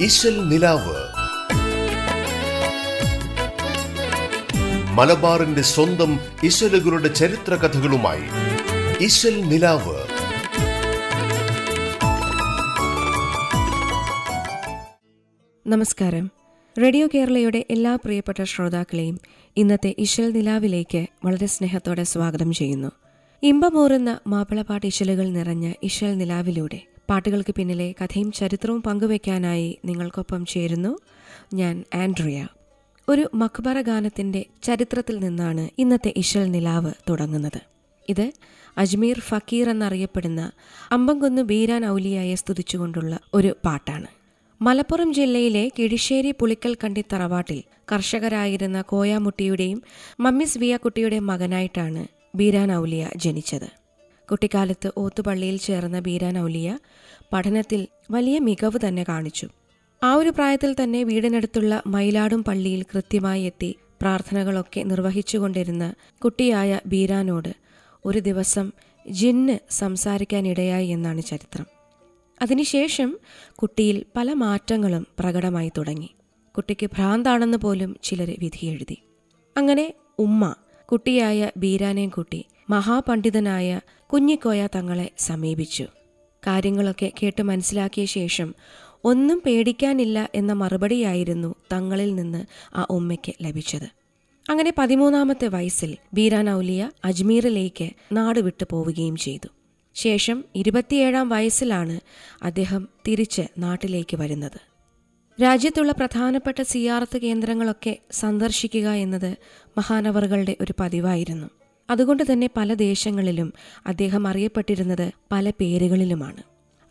ഇശൽ നിലാവ്. മലബാറിന്റെ സ്വന്തം ഇശലുകളുടെ ചരിത്ര കഥകളുമായി ഇശൽ നിലാവ്. നമസ്കാരം. റേഡിയോ കേരളയുടെ എല്ലാ പ്രിയപ്പെട്ട ശ്രോതാക്കളെയും ഇന്നത്തെ ഇശൽ നിലാവിലേക്ക് വളരെ സ്നേഹത്തോടെ സ്വാഗതം ചെയ്യുന്നു. ഇമ്പമോറുന്ന മാപ്പിളപ്പാട്ട് ഇശലുകൾ നിറഞ്ഞ ഇശൽ നിലാവിലൂടെ പാട്ടുകൾക്ക് പിന്നിലെ കഥയും ചരിത്രവും പങ്കുവയ്ക്കാനായി നിങ്ങൾക്കൊപ്പം ചേരുന്നു ഞാൻ ആൻഡ്രിയ. ഒരു മക്ബറ ഗാനത്തിന്റെ ചരിത്രത്തിൽ നിന്നാണ് ഇന്നത്തെ ഇഷൽ നിലാവ് തുടങ്ങുന്നത്. ഇത് അജ്മീർ ഫക്കീർ എന്നറിയപ്പെടുന്ന അമ്പംകുന്ന് ബീരാൻ ഔലിയായെ സ്തുതിച്ചുകൊണ്ടുള്ള ഒരു പാട്ടാണ്. മലപ്പുറം ജില്ലയിലെ കിഴിശ്ശേരി പുളിക്കൽ കണ്ടി തറവാട്ടിൽ കർഷകരായിരുന്ന കോയാമുട്ടിയുടെയും മമ്മിസ് വിയക്കുട്ടിയുടെയും മകനായിട്ടാണ് ബീരാൻ ഔലിയ ജനിച്ചത്. കുട്ടിക്കാലത്ത് ഓത്തുപള്ളിയിൽ ചേർന്ന ബീരാൻ ഔലിയ പഠനത്തിൽ വലിയ മികവ് തന്നെ കാണിച്ചു. ആ ഒരു പ്രായത്തിൽ തന്നെ വീടിനടുത്തുള്ള മയിലാടും പള്ളിയിൽ കൃത്യമായി എത്തി പ്രാർത്ഥനകളൊക്കെ നിർവഹിച്ചുകൊണ്ടിരുന്ന കുട്ടിയായ ബീരാനോട് ഒരു ദിവസം ജിന്ന് സംസാരിക്കാനിടയായി എന്നാണ് ചരിത്രം. അതിനുശേഷം കുട്ടിയിൽ പല മാറ്റങ്ങളും പ്രകടമായി തുടങ്ങി. കുട്ടിക്ക് ഭ്രാന്താണെന്ന് പോലും ചിലർ വിധിയെഴുതി. അങ്ങനെ ഉമ്മ കുട്ടിയായ ബീരാനെയും കുട്ടി മഹാപണ്ഡിതനായ കുഞ്ഞിക്കോയ തങ്ങളെ സമീപിച്ചു. കാര്യങ്ങളൊക്കെ കേട്ട് മനസ്സിലാക്കിയ ശേഷം ഒന്നും പേടിക്കാനില്ല എന്ന മറുപടിയായിരുന്നു തങ്ങളിൽ നിന്ന് ആ ഉമ്മയ്ക്ക് ലഭിച്ചത്. അങ്ങനെ പതിമൂന്നാമത്തെ വയസ്സിൽ ബീരാൻ ഔലിയ അജ്മീറിലേക്ക് നാട് വിട്ടു പോവുകയും ചെയ്തു. ശേഷം ഇരുപത്തിയേഴാം വയസ്സിലാണ് അദ്ദേഹം തിരിച്ച് നാട്ടിലേക്ക് വരുന്നത്. രാജ്യത്തുള്ള പ്രധാനപ്പെട്ട സിയാർത്ത് കേന്ദ്രങ്ങളൊക്കെ സന്ദർശിക്കുക എന്നത് മഹാനവറുകളുടെ ഒരു പതിവായിരുന്നു. അതുകൊണ്ട് തന്നെ പല ദേശങ്ങളിലും അദ്ദേഹം അറിയപ്പെട്ടിരുന്നത് പല പേരുകളിലുമാണ്.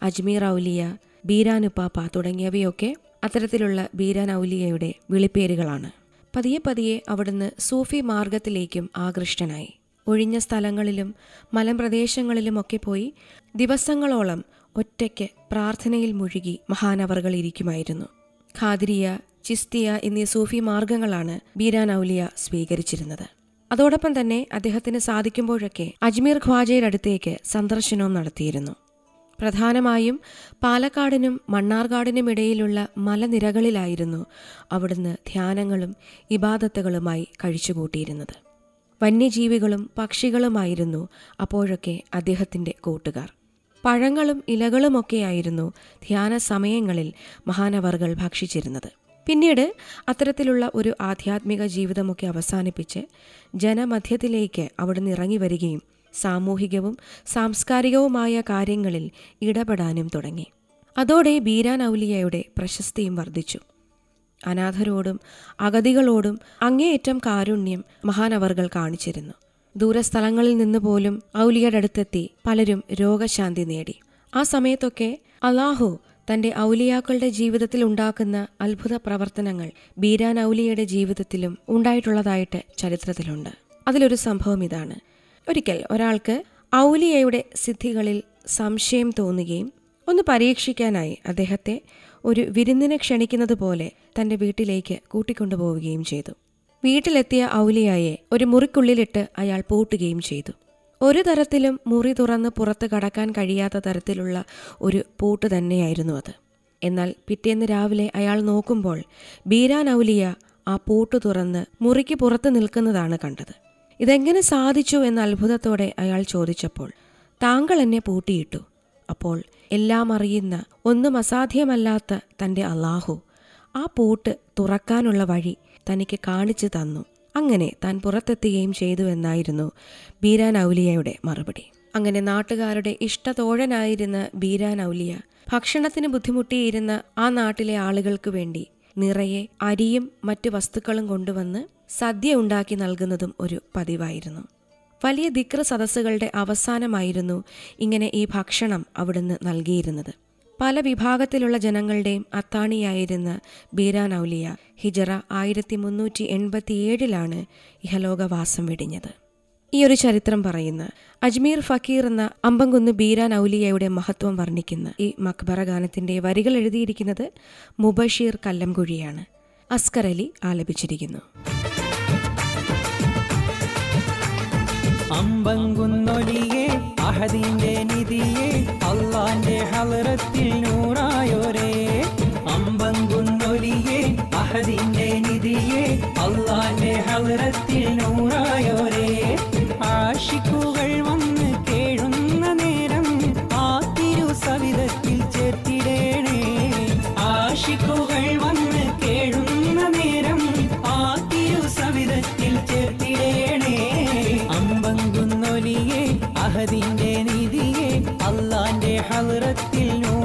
അജ്മീർ ഔലിയ ബീരാനുപ്പാപ്പ തുടങ്ങിയവയൊക്കെ അത്തരത്തിലുള്ള ബീരാൻ ഔലിയയുടെ വിളിപ്പേരുകളാണ്. പതിയെ പതിയെ അവിടുന്ന് സൂഫി മാർഗത്തിലേക്കും ആകൃഷ്ടനായി. ഒഴിഞ്ഞ സ്ഥലങ്ങളിലും മലമ്പ്രദേശങ്ങളിലുമൊക്കെ പോയി ദിവസങ്ങളോളം ഒറ്റയ്ക്ക് പ്രാർത്ഥനയിൽ മുഴുകി മഹാനവറുകൾ ഇരിക്കുമായിരുന്നു. ഖാദിരിയ ചിസ്തിയ എന്നീ സൂഫി മാർഗങ്ങളാണ് ബീരാൻ ഔലിയ സ്വീകരിച്ചിരുന്നത്. അതോടൊപ്പം തന്നെ അദ്ദേഹത്തിന് സാധിക്കുമ്പോഴൊക്കെ അജ്മീർ ഖ്വാജയുടെ അടുത്തേക്ക് സന്ദർശനവും നടത്തിയിരുന്നു. പ്രധാനമായും പാലക്കാടിനും മണ്ണാർക്കാടിനും ഇടയിലുള്ള മലനിരകളിലായിരുന്നു അവിടുന്ന് ധ്യാനങ്ങളും ഇബാദത്തുകളുമായി കഴിച്ചുകൂട്ടിയിരുന്നത്. വന്യജീവികളും പക്ഷികളുമായിരുന്നു അപ്പോഴൊക്കെ അദ്ദേഹത്തിന്റെ കൂട്ടുകാർ. പഴങ്ങളും ഇലകളുമൊക്കെയായിരുന്നു ധ്യാന സമയങ്ങളിൽ മഹാനവറുകൾ ഭക്ഷിച്ചിരുന്നത്. പിന്നീട് അത്തരത്തിലുള്ള ഒരു ആധ്യാത്മിക ജീവിതമൊക്കെ അവസാനിപ്പിച്ച് ജനമധ്യത്തിലേക്ക് അവിടുന്ന് ഇറങ്ങി വരികയും സാമൂഹികവും സാംസ്കാരികവുമായ കാര്യങ്ങളിൽ ഇടപെടാനും തുടങ്ങി. അതോടെ ബീരാൻ ഔലിയയുടെ പ്രശസ്തിയും വർദ്ധിച്ചു. അനാഥരോടും അഗതികളോടും അങ്ങേയറ്റം കാരുണ്യം മഹാനവറുകൾ കാണിച്ചിരുന്നു. ദൂരസ്ഥലങ്ങളിൽ നിന്ന് പോലും ഔലിയയുടെ അടുത്തെത്തി പലരും രോഗശാന്തി നേടി. ആ സമയത്തൊക്കെ അലാഹു തന്റെ ഔലിയാക്കളുടെ ജീവിതത്തിൽ ഉണ്ടാക്കുന്ന അത്ഭുത പ്രവർത്തനങ്ങൾ ബീരാൻ ഔലിയയുടെ ജീവിതത്തിലും ഉണ്ടായിട്ടുള്ളതായിട്ട് ചരിത്രത്തിലുണ്ട്. അതിലൊരു സംഭവം ഇതാണ്. ഒരിക്കൽ ഒരാൾക്ക് ഔലിയയുടെ സിദ്ധികളിൽ സംശയം തോന്നുകയും ഒന്ന് പരീക്ഷിക്കാനായി അദ്ദേഹത്തെ ഒരു വിരുന്നിനെ ക്ഷണിക്കുന്നത് പോലെ തന്റെ വീട്ടിലേക്ക് കൂട്ടിക്കൊണ്ടുപോവുകയും ചെയ്തു. വീട്ടിലെത്തിയ ഔലിയായെ ഒരു മുറിക്കുള്ളിലിട്ട് അയാൾ പൂട്ടുകയും ചെയ്തു. ഒരു തരത്തിലും മുറി തുറന്ന് പുറത്ത് കടക്കാൻ കഴിയാത്ത തരത്തിലുള്ള ഒരു പൂട്ട് തന്നെയായിരുന്നു അത്. എന്നാൽ പിറ്റേന്ന് രാവിലെ അയാൾ നോക്കുമ്പോൾ ബീരാൻ ഔലിയ ആ പൂട്ട് തുറന്ന് മുറിക്ക് പുറത്ത് നിൽക്കുന്നതാണ് കണ്ടത്. ഇതെങ്ങനെ സാധിച്ചു എന്ന അത്ഭുതത്തോടെ അയാൾ ചോദിച്ചപ്പോൾ താങ്കൾ എന്നെ പൂട്ടിയിട്ടു. അപ്പോൾ എല്ലാം അറിയുന്ന ഒന്നും അസാധ്യമല്ലാത്ത തന്റെ അള്ളാഹു ആ പൂട്ട് തുറക്കാനുള്ള വഴി തനിക്ക് കാണിച്ചു തന്നു. അങ്ങനെ താൻ പുറത്തെത്തുകയും ചെയ്തു എന്നായിരുന്നു ബീരാൻ ഔലിയയുടെ മറുപടി. അങ്ങനെ നാട്ടുകാരുടെ ഇഷ്ടതോഴനായിരുന്ന ബീരാൻ ഔലിയ ഭക്ഷണത്തിന് ബുദ്ധിമുട്ടിയിരുന്ന ആ നാട്ടിലെ ആളുകൾക്ക് വേണ്ടി നിറയെ അരിയും മറ്റു വസ്തുക്കളും കൊണ്ടുവന്ന് സദ്യ ഉണ്ടാക്കി നൽകുന്നതും ഒരു പതിവായിരുന്നു. വലിയ ദിക്ര സദസ്സുകളുടെ അവസാനമായിരുന്നു ഇങ്ങനെ ഈ ഭക്ഷണം അവിടുന്ന് നൽകിയിരുന്നത്. പല വിഭാഗത്തിലുള്ള ജനങ്ങളുടെയും അത്താണിയായിരുന്ന ബീരാൻ ഔലിയ ഹിജറ ആയിരത്തി മുന്നൂറ്റി എൺപത്തിയേഴിലാണ് ഇഹലോകവാസം വെടിഞ്ഞത്. ഈ ഒരു ചരിത്രം പറയുന്ന അജ്മീർ ഫക്കീർ എന്ന അമ്പംകുന്ന് ബീരാൻ ഔലിയയുടെ മഹത്വം വർണിക്കുന്ന ഈ മക്ബറ ഗാനത്തിന്റെ വരികൾ എഴുതിയിരിക്കുന്നത് മുബഷീർ കല്ലംകുഴിയാണ്. അസ്കർ അലി ആലപിച്ചിരിക്കുന്നു. അമ്പങ്കുന്നൊലിയെ അഹദിന്റെ നിധിയെ അള്ളാന്റെ ഹലറത്തിൽ നൂറായോരേ. അമ്പങ്കുന്നൊലിയെ അഹദിന്റെ നിധിയെ അള്ളാന്റെ ഹലറത്തിൽ حضرت اللون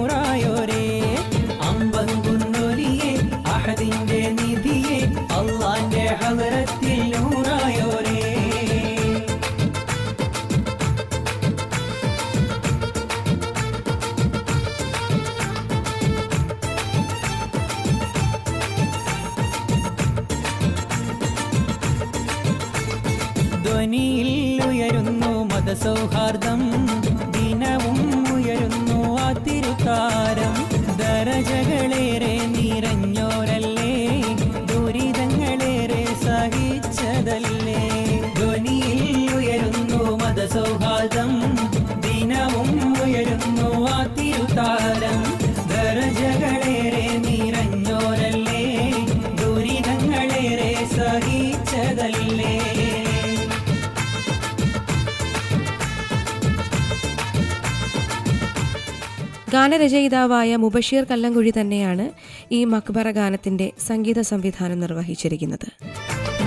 ഗാനരചയിതാവായ മുബഷീർ കല്ലങ്കുഴി തന്നെയാണ് ഈ മക്ബറ ഗാനത്തിന്റെ സംഗീത സംവിധാനം നിർവഹിച്ചിരിക്കുന്നത്.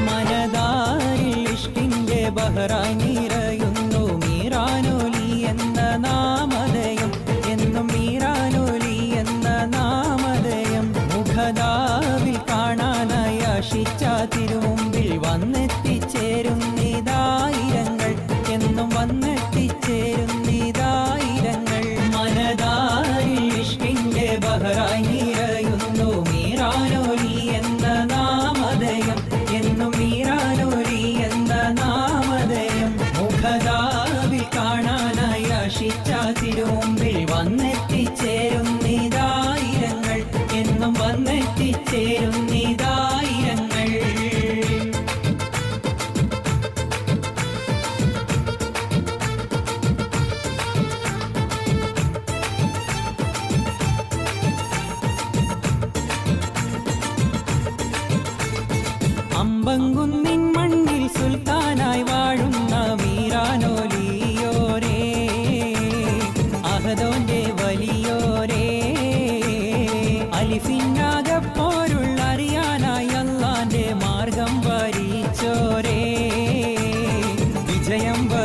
മനതാരിൽ എന്നും വന്നെത്തിച്ചേരുന്നിതായിരങ്ങൾ അമ്പങ്കുന്നിൻ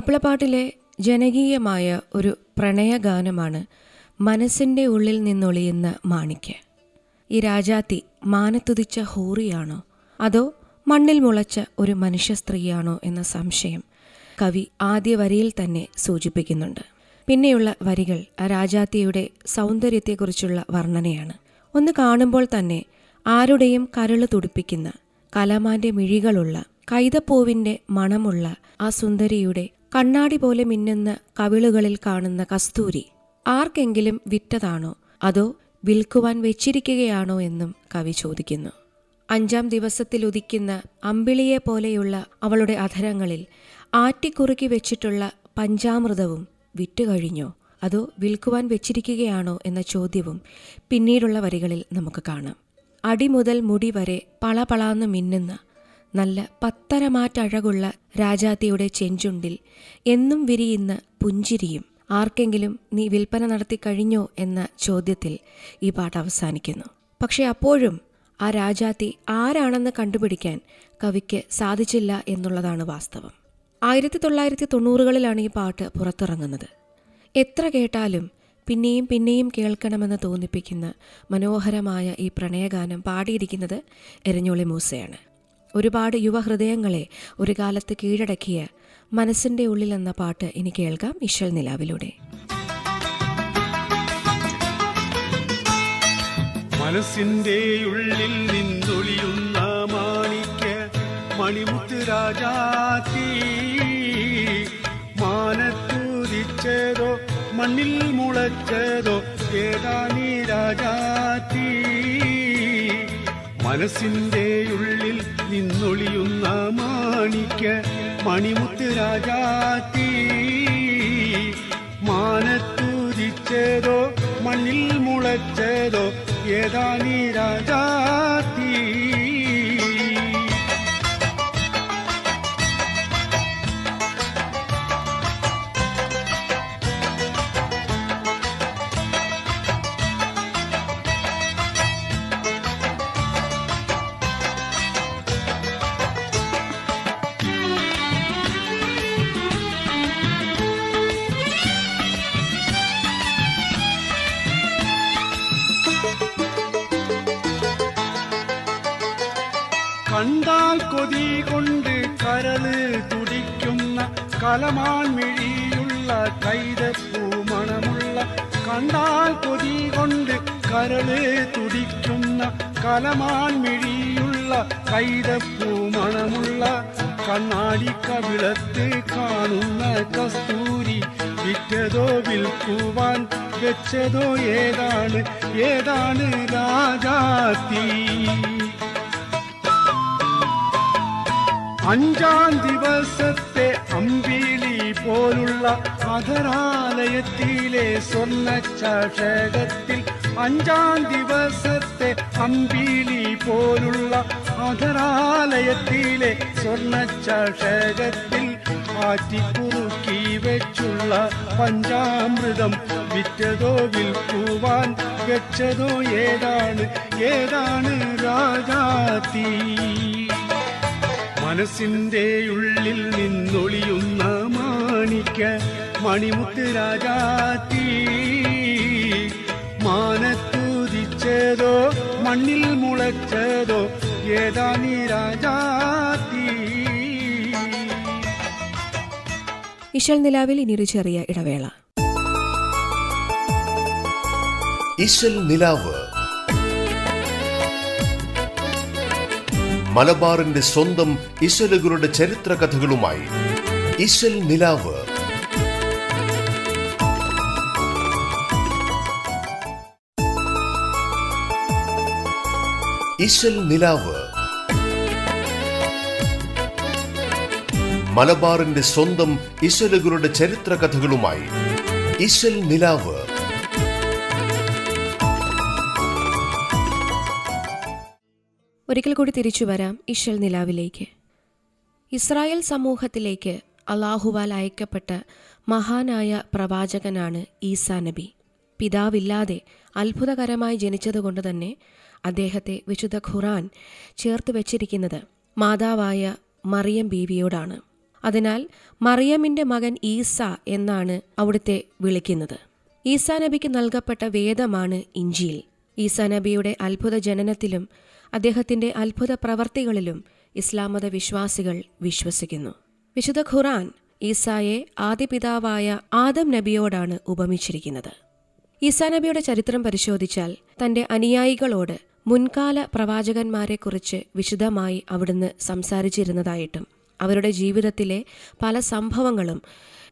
മാപ്പിളപ്പാട്ടിലെ ജനകീയമായ ഒരു പ്രണയഗാനമാണ് മനസ്സിന്റെ ഉള്ളിൽ നിന്നൊളിയുന്ന മാണിക്ക് ഈ രാജാത്തി മാനത്തുതിച്ച ഹൂറിയാണോ? അതോ മണ്ണിൽ മുളച്ച ഒരു മനുഷ്യ സ്ത്രീയാണോ എന്ന സംശയം കവി ആദ്യ വരിയിൽ തന്നെ സൂചിപ്പിക്കുന്നുണ്ട്. പിന്നെയുള്ള വരികൾ ആ രാജാത്തിയുടെ സൗന്ദര്യത്തെക്കുറിച്ചുള്ള വർണനയാണ്. ഒന്ന് കാണുമ്പോൾ തന്നെ ആരുടെയും കരൾ തുടിപ്പിക്കുന്ന കലമാന്റെ മിഴികളുള്ള കൈതപ്പൂവിന്റെ മണമുള്ള ആ സുന്ദരിയുടെ കണ്ണാടി പോലെ മിന്നുന്ന കവിളുകളിൽ കാണുന്ന കസ്തൂരി ആർക്കെങ്കിലും വിറ്റതാണോ? അതോ വിൽക്കുവാൻ വെച്ചിരിക്കുകയാണോ എന്നും കവി ചോദിക്കുന്നു. അഞ്ചാം ദിവസത്തിൽ ഉദിക്കുന്ന അമ്പിളിയെ പോലെയുള്ള അവളുടെ അധരങ്ങളിൽ ആറ്റിക്കുറുക്കി വെച്ചിട്ടുള്ള പഞ്ചാമൃതവും വിറ്റുകഴിഞ്ഞോ അതോ വിൽക്കുവാൻ വെച്ചിരിക്കുകയാണോ എന്ന ചോദ്യവും പിന്നീടുള്ള വരികളിൽ നമുക്ക് കാണാം. അടി മുതൽ മുടി വരെ പളപളാന്ന് മിന്നുന്ന നല്ല പത്തരമാറ്റഴകുള്ള രാജാത്തിയുടെ ചെഞ്ചുണ്ടിൽ എന്നും വിരിയുന്ന പുഞ്ചിരിയും ആർക്കെങ്കിലും നീ വിൽപ്പന നടത്തി കഴിഞ്ഞോ എന്ന ചോദ്യത്തിൽ ഈ പാട്ട് അവസാനിക്കുന്നു. പക്ഷേ അപ്പോഴും ആ രാജാത്തി ആരാണെന്ന് കണ്ടുപിടിക്കാൻ കവിക്ക് സാധിച്ചില്ല എന്നുള്ളതാണ് വാസ്തവം. ആയിരത്തി തൊള്ളായിരത്തി തൊണ്ണൂറുകളിലാണ് ഈ പാട്ട് പുറത്തിറങ്ങുന്നത്. എത്ര കേട്ടാലും പിന്നെയും പിന്നെയും കേൾക്കണമെന്ന് തോന്നിപ്പിക്കുന്ന മനോഹരമായ ഈ പ്രണയഗാനം പാടിയിരിക്കുന്നത് എരഞ്ഞോളി മൂസയാണ്. ഒരുപാട് യുവഹൃദയങ്ങളെ ഒരു കാലത്ത് കീഴടക്കിയ മനസ്സിന്റെ ഉള്ളിൽ എന്ന പാട്ട് ഇനി കേൾക്കാം ഇശൽ നിലാവിലൂടെ. മനസ്സിന്റെ ഉള്ളിൽ നിന്നൊളിയുന്ന മാണിക്ക മണിമുത്ത് രാജാത്തി മാനത്തുരിച്ചതോ മണ്ണിൽ മുളച്ചതോ ഏതാനീ രാജാത്തി മനസ്സിന്റെ ഉള്ളിൽ നിന്നൊളിയുന്ന മാണിക്ക് മണിമുത്ത് രാജാത്തി മാനത്തൂരിച്ചതോ മണ്ണിൽ മുളച്ചതോ ഏതാനീ രാജാത്തി തുടിക്കുന്ന കലമാൻ മിഴിയുള്ള കൈതപ്പൂ മണമുള്ള കണ്ടാൽ കൊതി കൊണ്ട് കരൾ തുടിക്കുന്ന കലമാൻ മിഴിയുള്ള കൈതപ്പൂ മണമുള്ള കണ്ണാടി കവിളത്ത് കാണുന്ന കസ്തൂരി വിറ്റതോ വിൽക്കുവാൻ വെച്ചതോ ഏതാണ് ഏതാണ് രാജാത്തി അഞ്ചാം ദിവസത്തെ അമ്പിളി പോലുള്ള അധരാലയത്തിലെ സ്വർണ ചഷകത്തിൽ അഞ്ചാം ദിവസത്തെ അമ്പിളി പോലുള്ള അധരാലയത്തിലെ സ്വർണ ചഷകത്തിൽ ആറ്റിക്കുറുക്കി വെച്ചുള്ള പഞ്ചാമൃതം വിറ്റതോ വിൽക്കുവാൻ വെച്ചതോ ഏതാണ്? ഏതാണ് രാജാത്തി മനസ്സിന്റെ ഉള്ളിൽ നിന്നൊളിയുന്ന മാണിക്ക മണിമുത്ത് രാജാത്തി. മാനത്തുതിച്ചതോ മണ്ണിൽ മുളച്ചതോ ഏതാനീ രാജാത്തി? ഇശൽ നിലാവിൽ ഇനിയൊരു ചെറിയ ഇടവേള. ഇശൽ നിലാവ്. മലബാറിന്റെ സ്വന്തം ഇശലുകളുടെ ചരിത്ര കഥകളുമായി ഇശൽ നിലാവ്. ഇശൽ നിലാവ്. മലബാറിന്റെ സ്വന്തം ഇശലുകളുടെ ചരിത്ര കഥകളുമായി ഇശൽ നിലാവ്. ഒരിക്കൽ കൂടി തിരിച്ചു വരാം ഇശൽ നിലാവിലേക്ക്. ഇസ്രായേൽ സമൂഹത്തിലേക്ക് അള്ളാഹുവാൽ അയക്കപ്പെട്ട മഹാനായ പ്രവാചകനാണ് ഈസാ നബി. പിതാവില്ലാതെ അത്ഭുതകരമായി ജനിച്ചതുകൊണ്ട് തന്നെ അദ്ദേഹത്തെ വിശുദ്ധ ഖുറാൻ ചേർത്ത് വെച്ചിരിക്കുന്നത് മാതാവായ മറിയം ബീവിയോടാണ്. അതിനാൽ മറിയമിന്റെ മകൻ ഈസ എന്നാണ് അവിടുത്തെ വിളിക്കുന്നത്. ഈസാ നബിക്ക് നൽകപ്പെട്ട വേദമാണ് ഇഞ്ചിയിൽ. ഈസാ നബിയുടെ അത്ഭുത ജനനത്തിലും അദ്ദേഹത്തിന്റെ അത്ഭുത പ്രവർത്തികളിലും ഇസ്ലാം മത വിശ്വാസികൾ വിശ്വസിക്കുന്നു. വിശുദ്ധ ഖുറാൻ ഈസായെ ആദിപിതാവായ ആദം നബിയോടാണ് ഉപമിച്ചിരിക്കുന്നത്. ഈസാ നബിയുടെ ചരിത്രം പരിശോധിച്ചാൽ തന്റെ അനുയായികളോട് മുൻകാല പ്രവാചകന്മാരെക്കുറിച്ച് വിശദമായി അവിടുന്ന് സംസാരിച്ചിരുന്നതായിട്ടും അവരുടെ ജീവിതത്തിലെ പല സംഭവങ്ങളും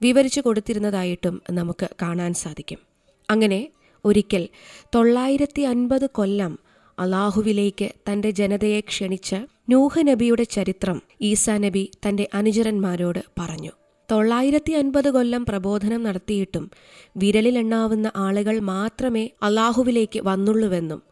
വിവരിച്ചു കൊടുത്തിരുന്നതായിട്ടും നമുക്ക് കാണാൻ സാധിക്കും. അങ്ങനെ ഒരിക്കൽ തൊള്ളായിരത്തി അൻപത് കൊല്ലം അള്ളാഹുവിലേക്ക് തന്റെ ജനതയെ ക്ഷണിച്ച നൂഹ് നബിയുടെ ചരിത്രം ഈസാ നബി തന്റെ അനുചരന്മാരോട് പറഞ്ഞു. തൊള്ളായിരത്തി അൻപത് കൊല്ലം പ്രബോധനം നടത്തിയിട്ടും വിരലിലെണ്ണാവുന്ന ആളുകൾ മാത്രമേ അള്ളാഹുവിലേക്ക് വന്നുള്ളൂവെന്നും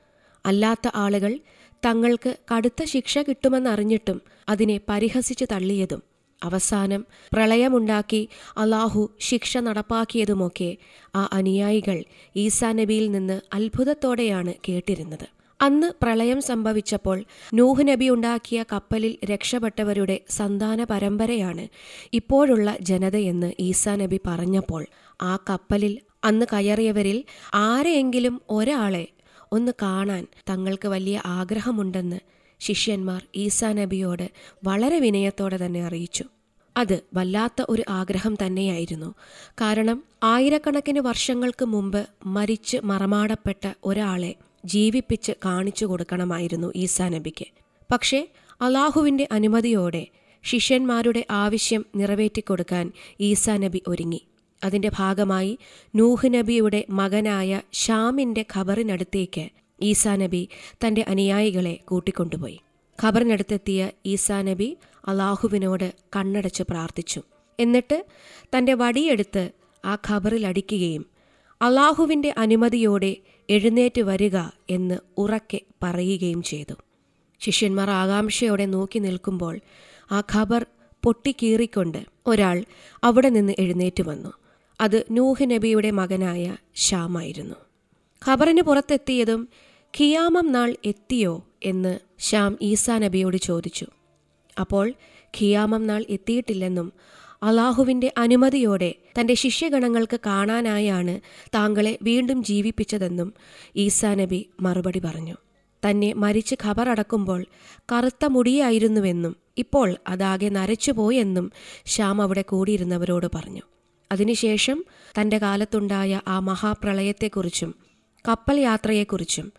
അല്ലാത്ത ആളുകൾ തങ്ങൾക്ക് കടുത്ത ശിക്ഷ കിട്ടുമെന്നറിഞ്ഞിട്ടും അതിനെ പരിഹസിച്ച് തള്ളിയതും. അവസാനം പ്രളയമുണ്ടാക്കി അള്ളാഹു ശിക്ഷ നടപ്പാക്കിയതുമൊക്കെ ആ അനുയായികൾ ഈസാ നബിയിൽ നിന്ന് അത്ഭുതത്തോടെയാണ് കേട്ടിരുന്നത്. അന്ന് പ്രളയം സംഭവിച്ചപ്പോൾ നൂഹ് നബി ഉണ്ടാക്കിയ കപ്പലിൽ രക്ഷപ്പെട്ടവരുടെ സന്താന പരമ്പരയാണ് ഇപ്പോഴുള്ള ജനതയെന്ന് ഈസാ നബി പറഞ്ഞപ്പോൾ ആ കപ്പലിൽ അന്ന് കയറിയവരിൽ ആരെയെങ്കിലും ഒരാളെ ഒന്ന് കാണാൻ തങ്ങൾക്ക് വലിയ ആഗ്രഹമുണ്ടെന്ന് ശിഷ്യന്മാർ ഈസാ നബിയോട് വളരെ വിനയത്തോടെ തന്നെ അറിയിച്ചു. അത് വല്ലാത്ത ഒരു ആഗ്രഹം തന്നെയായിരുന്നു. കാരണം ആയിരക്കണക്കിന് വർഷങ്ങൾക്ക് മുമ്പ് മരിച്ച് മറമാടപ്പെട്ട ഒരാളെ ജീവിപ്പിച്ച് കാണിച്ചു കൊടുക്കണമായിരുന്നു ഈസാ നബിക്ക്. പക്ഷേ അള്ളാഹുവിന്റെ അനുമതിയോടെ ശിഷ്യന്മാരുടെ ആവശ്യം നിറവേറ്റിക്കൊടുക്കാൻ ഈസാ നബി ഒരുങ്ങി. അതിന്റെ ഭാഗമായി നൂഹ് നബിയുടെ മകനായ ഷാമിന്റെ ഖബറിനടുത്തേക്ക് ഈസാ നബി തന്റെ അനുയായികളെ കൂട്ടിക്കൊണ്ടുപോയി. ഖബറിനടുത്തെത്തിയ ഈസാ നബി അള്ളാഹുവിനോട് കണ്ണടച്ച് പ്രാർത്ഥിച്ചു. എന്നിട്ട് തന്റെ വടിയെടുത്ത് ആ ഖബറിൽ അടിക്കുകയും അള്ളാഹുവിന്റെ അനുമതിയോടെ എഴുന്നേറ്റ് വരിക എന്ന് ഉറക്കെ പറയുകയും ചെയ്തു. ശിഷ്യന്മാർ ആകാംക്ഷയോടെ നോക്കി നിൽക്കുമ്പോൾ ആ ഖബർ പൊട്ടിക്കീറിക്കൊണ്ട് ഒരാൾ അവിടെ നിന്ന് എഴുന്നേറ്റ് വന്നു. അത് നൂഹ് നബിയുടെ മകനായ ഷ്യാമായിരുന്നു ഖബറിന് പുറത്തെത്തിയതും ഖിയാമം നാൾ എത്തിയോ എന്ന് ഷ്യാം ഈസാ നബിയോട് ചോദിച്ചു. അപ്പോൾ ഖിയാമം നാൾ എത്തിയിട്ടില്ലെന്നും അള്ളാഹുവിന്റെ അനുമതിയോടെ തന്റെ ശിഷ്യഗണങ്ങൾക്ക് കാണാനായാണ് താങ്കളെ വീണ്ടും ജീവിപ്പിച്ചതെന്നും ഈസാ നബി മറുപടി പറഞ്ഞു. തന്നെ മരിച്ച് ഖബറടക്കുമ്പോൾ കറുത്ത മുടിയായിരുന്നുവെന്നും ഇപ്പോൾ അതാകെ നരച്ചുപോയെന്നും ശ്യാം അവിടെ കൂടിയിരുന്നവരോട് പറഞ്ഞു. അതിനുശേഷം തന്റെ കാലത്തുണ്ടായ ആ മഹാപ്രളയത്തെക്കുറിച്ചും കപ്പൽ യാത്രയെക്കുറിച്ചും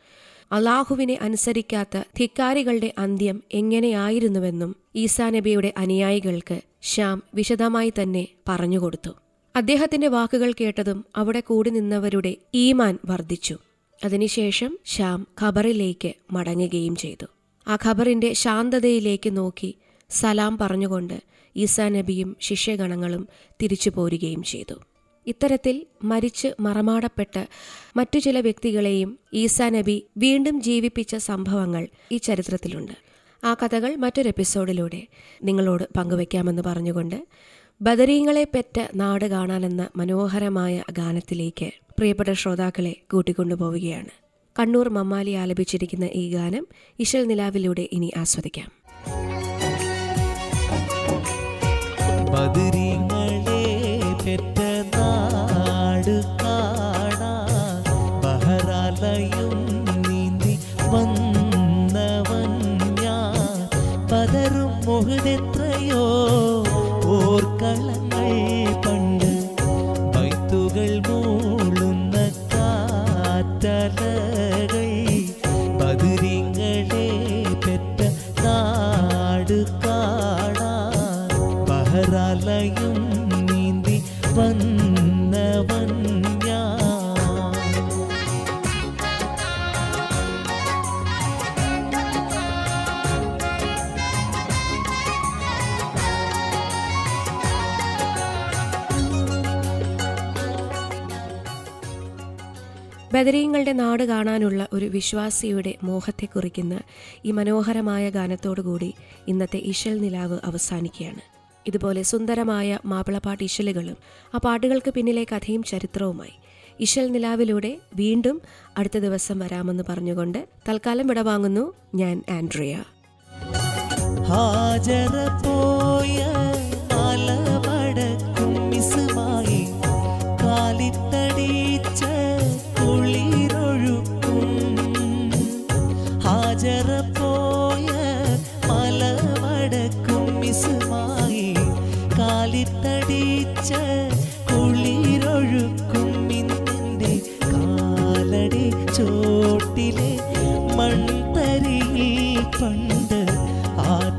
അള്ളാഹുവിനെ അനുസരിക്കാത്ത ധിക്കാരികളുടെ അന്ത്യം എങ്ങനെയായിരുന്നുവെന്നും ഈസാ നബിയുടെ അനുയായികൾക്ക് ശ്യാം വിശദമായി തന്നെ പറഞ്ഞുകൊടുത്തു. അദ്ദേഹത്തിന്റെ വാക്കുകൾ കേട്ടതും അവിടെ കൂടി നിന്നവരുടെ ഈമാൻ വർദ്ധിച്ചു. അതിനുശേഷം ശ്യാം ഖബറിലേക്ക് മടങ്ങുകയും ചെയ്തു. ആ ഖബറിന്റെ ശാന്തതയിലേക്ക് നോക്കി സലാം പറഞ്ഞുകൊണ്ട് ഈസാ നബിയും ശിഷ്യഗണങ്ങളും തിരിച്ചു പോരുകയും ചെയ്തു. ഇത്തരത്തിൽ മരിച്ച് മറമാടപ്പെട്ട് മറ്റു ചില വ്യക്തികളെയും ഈസാ നബി വീണ്ടും ജീവിപ്പിച്ച സംഭവങ്ങൾ ഈ ചരിത്രത്തിലുണ്ട്. ആ കഥകൾ മറ്റൊരു എപ്പിസോഡിലൂടെ നിങ്ങളോട് പങ്കുവയ്ക്കാമെന്ന് പറഞ്ഞുകൊണ്ട് ബദരീങ്ങളെ പെറ്റ നാട് കാണാനെന്ന മനോഹരമായ ഗാനത്തിലേക്ക് പ്രിയപ്പെട്ട ശ്രോതാക്കളെ കൂട്ടിക്കൊണ്ടുപോവുകയാണ്. കണ്ണൂർ മമ്മാലി ആലപിച്ചിരിക്കുന്ന ഈ ഗാനം ഇശൽ നിലാവിലൂടെ ഇനി ആസ്വദിക്കാം. ബദരീങ്ങളെ പെറ്റ നാട് കാണാൻ ബഹറാലയും നീന്തി വന്നവൻ ഓർക്കളങ്ങൾ പണ്ട് ബൈത്തുകൾ മൂളുന്ന കാറ്റലകൾ. ബദരീങ്ങളെ പെറ്റ നാട് ബഹറാലയും നീന്തി വന്നവൻ ബദരീങ്ങളുടെ നാട് കാണാനുള്ള ഒരു വിശ്വാസിയുടെ മോഹത്തെ കുറിക്കുന്ന ഈ മനോഹരമായ ഗാനത്തോടുകൂടി ഇന്നത്തെ ഇശൽ നിലാവ് അവസാനിക്കുകയാണ്. ഇതുപോലെ സുന്ദരമായ മാപ്പിളപ്പാട്ട് ഇശലുകളും ആ പാട്ടുകൾക്ക് പിന്നിലെ കഥയും ചരിത്രവുമായി. ഇശൽ നിലാവിലൂടെ വീണ്ടും അടുത്ത ദിവസം വരാമെന്ന് പറഞ്ഞുകൊണ്ട് തൽക്കാലം വിടവാങ്ങുന്നു ഞാൻ ആൻഡ്രിയ. ഹാജര പോയ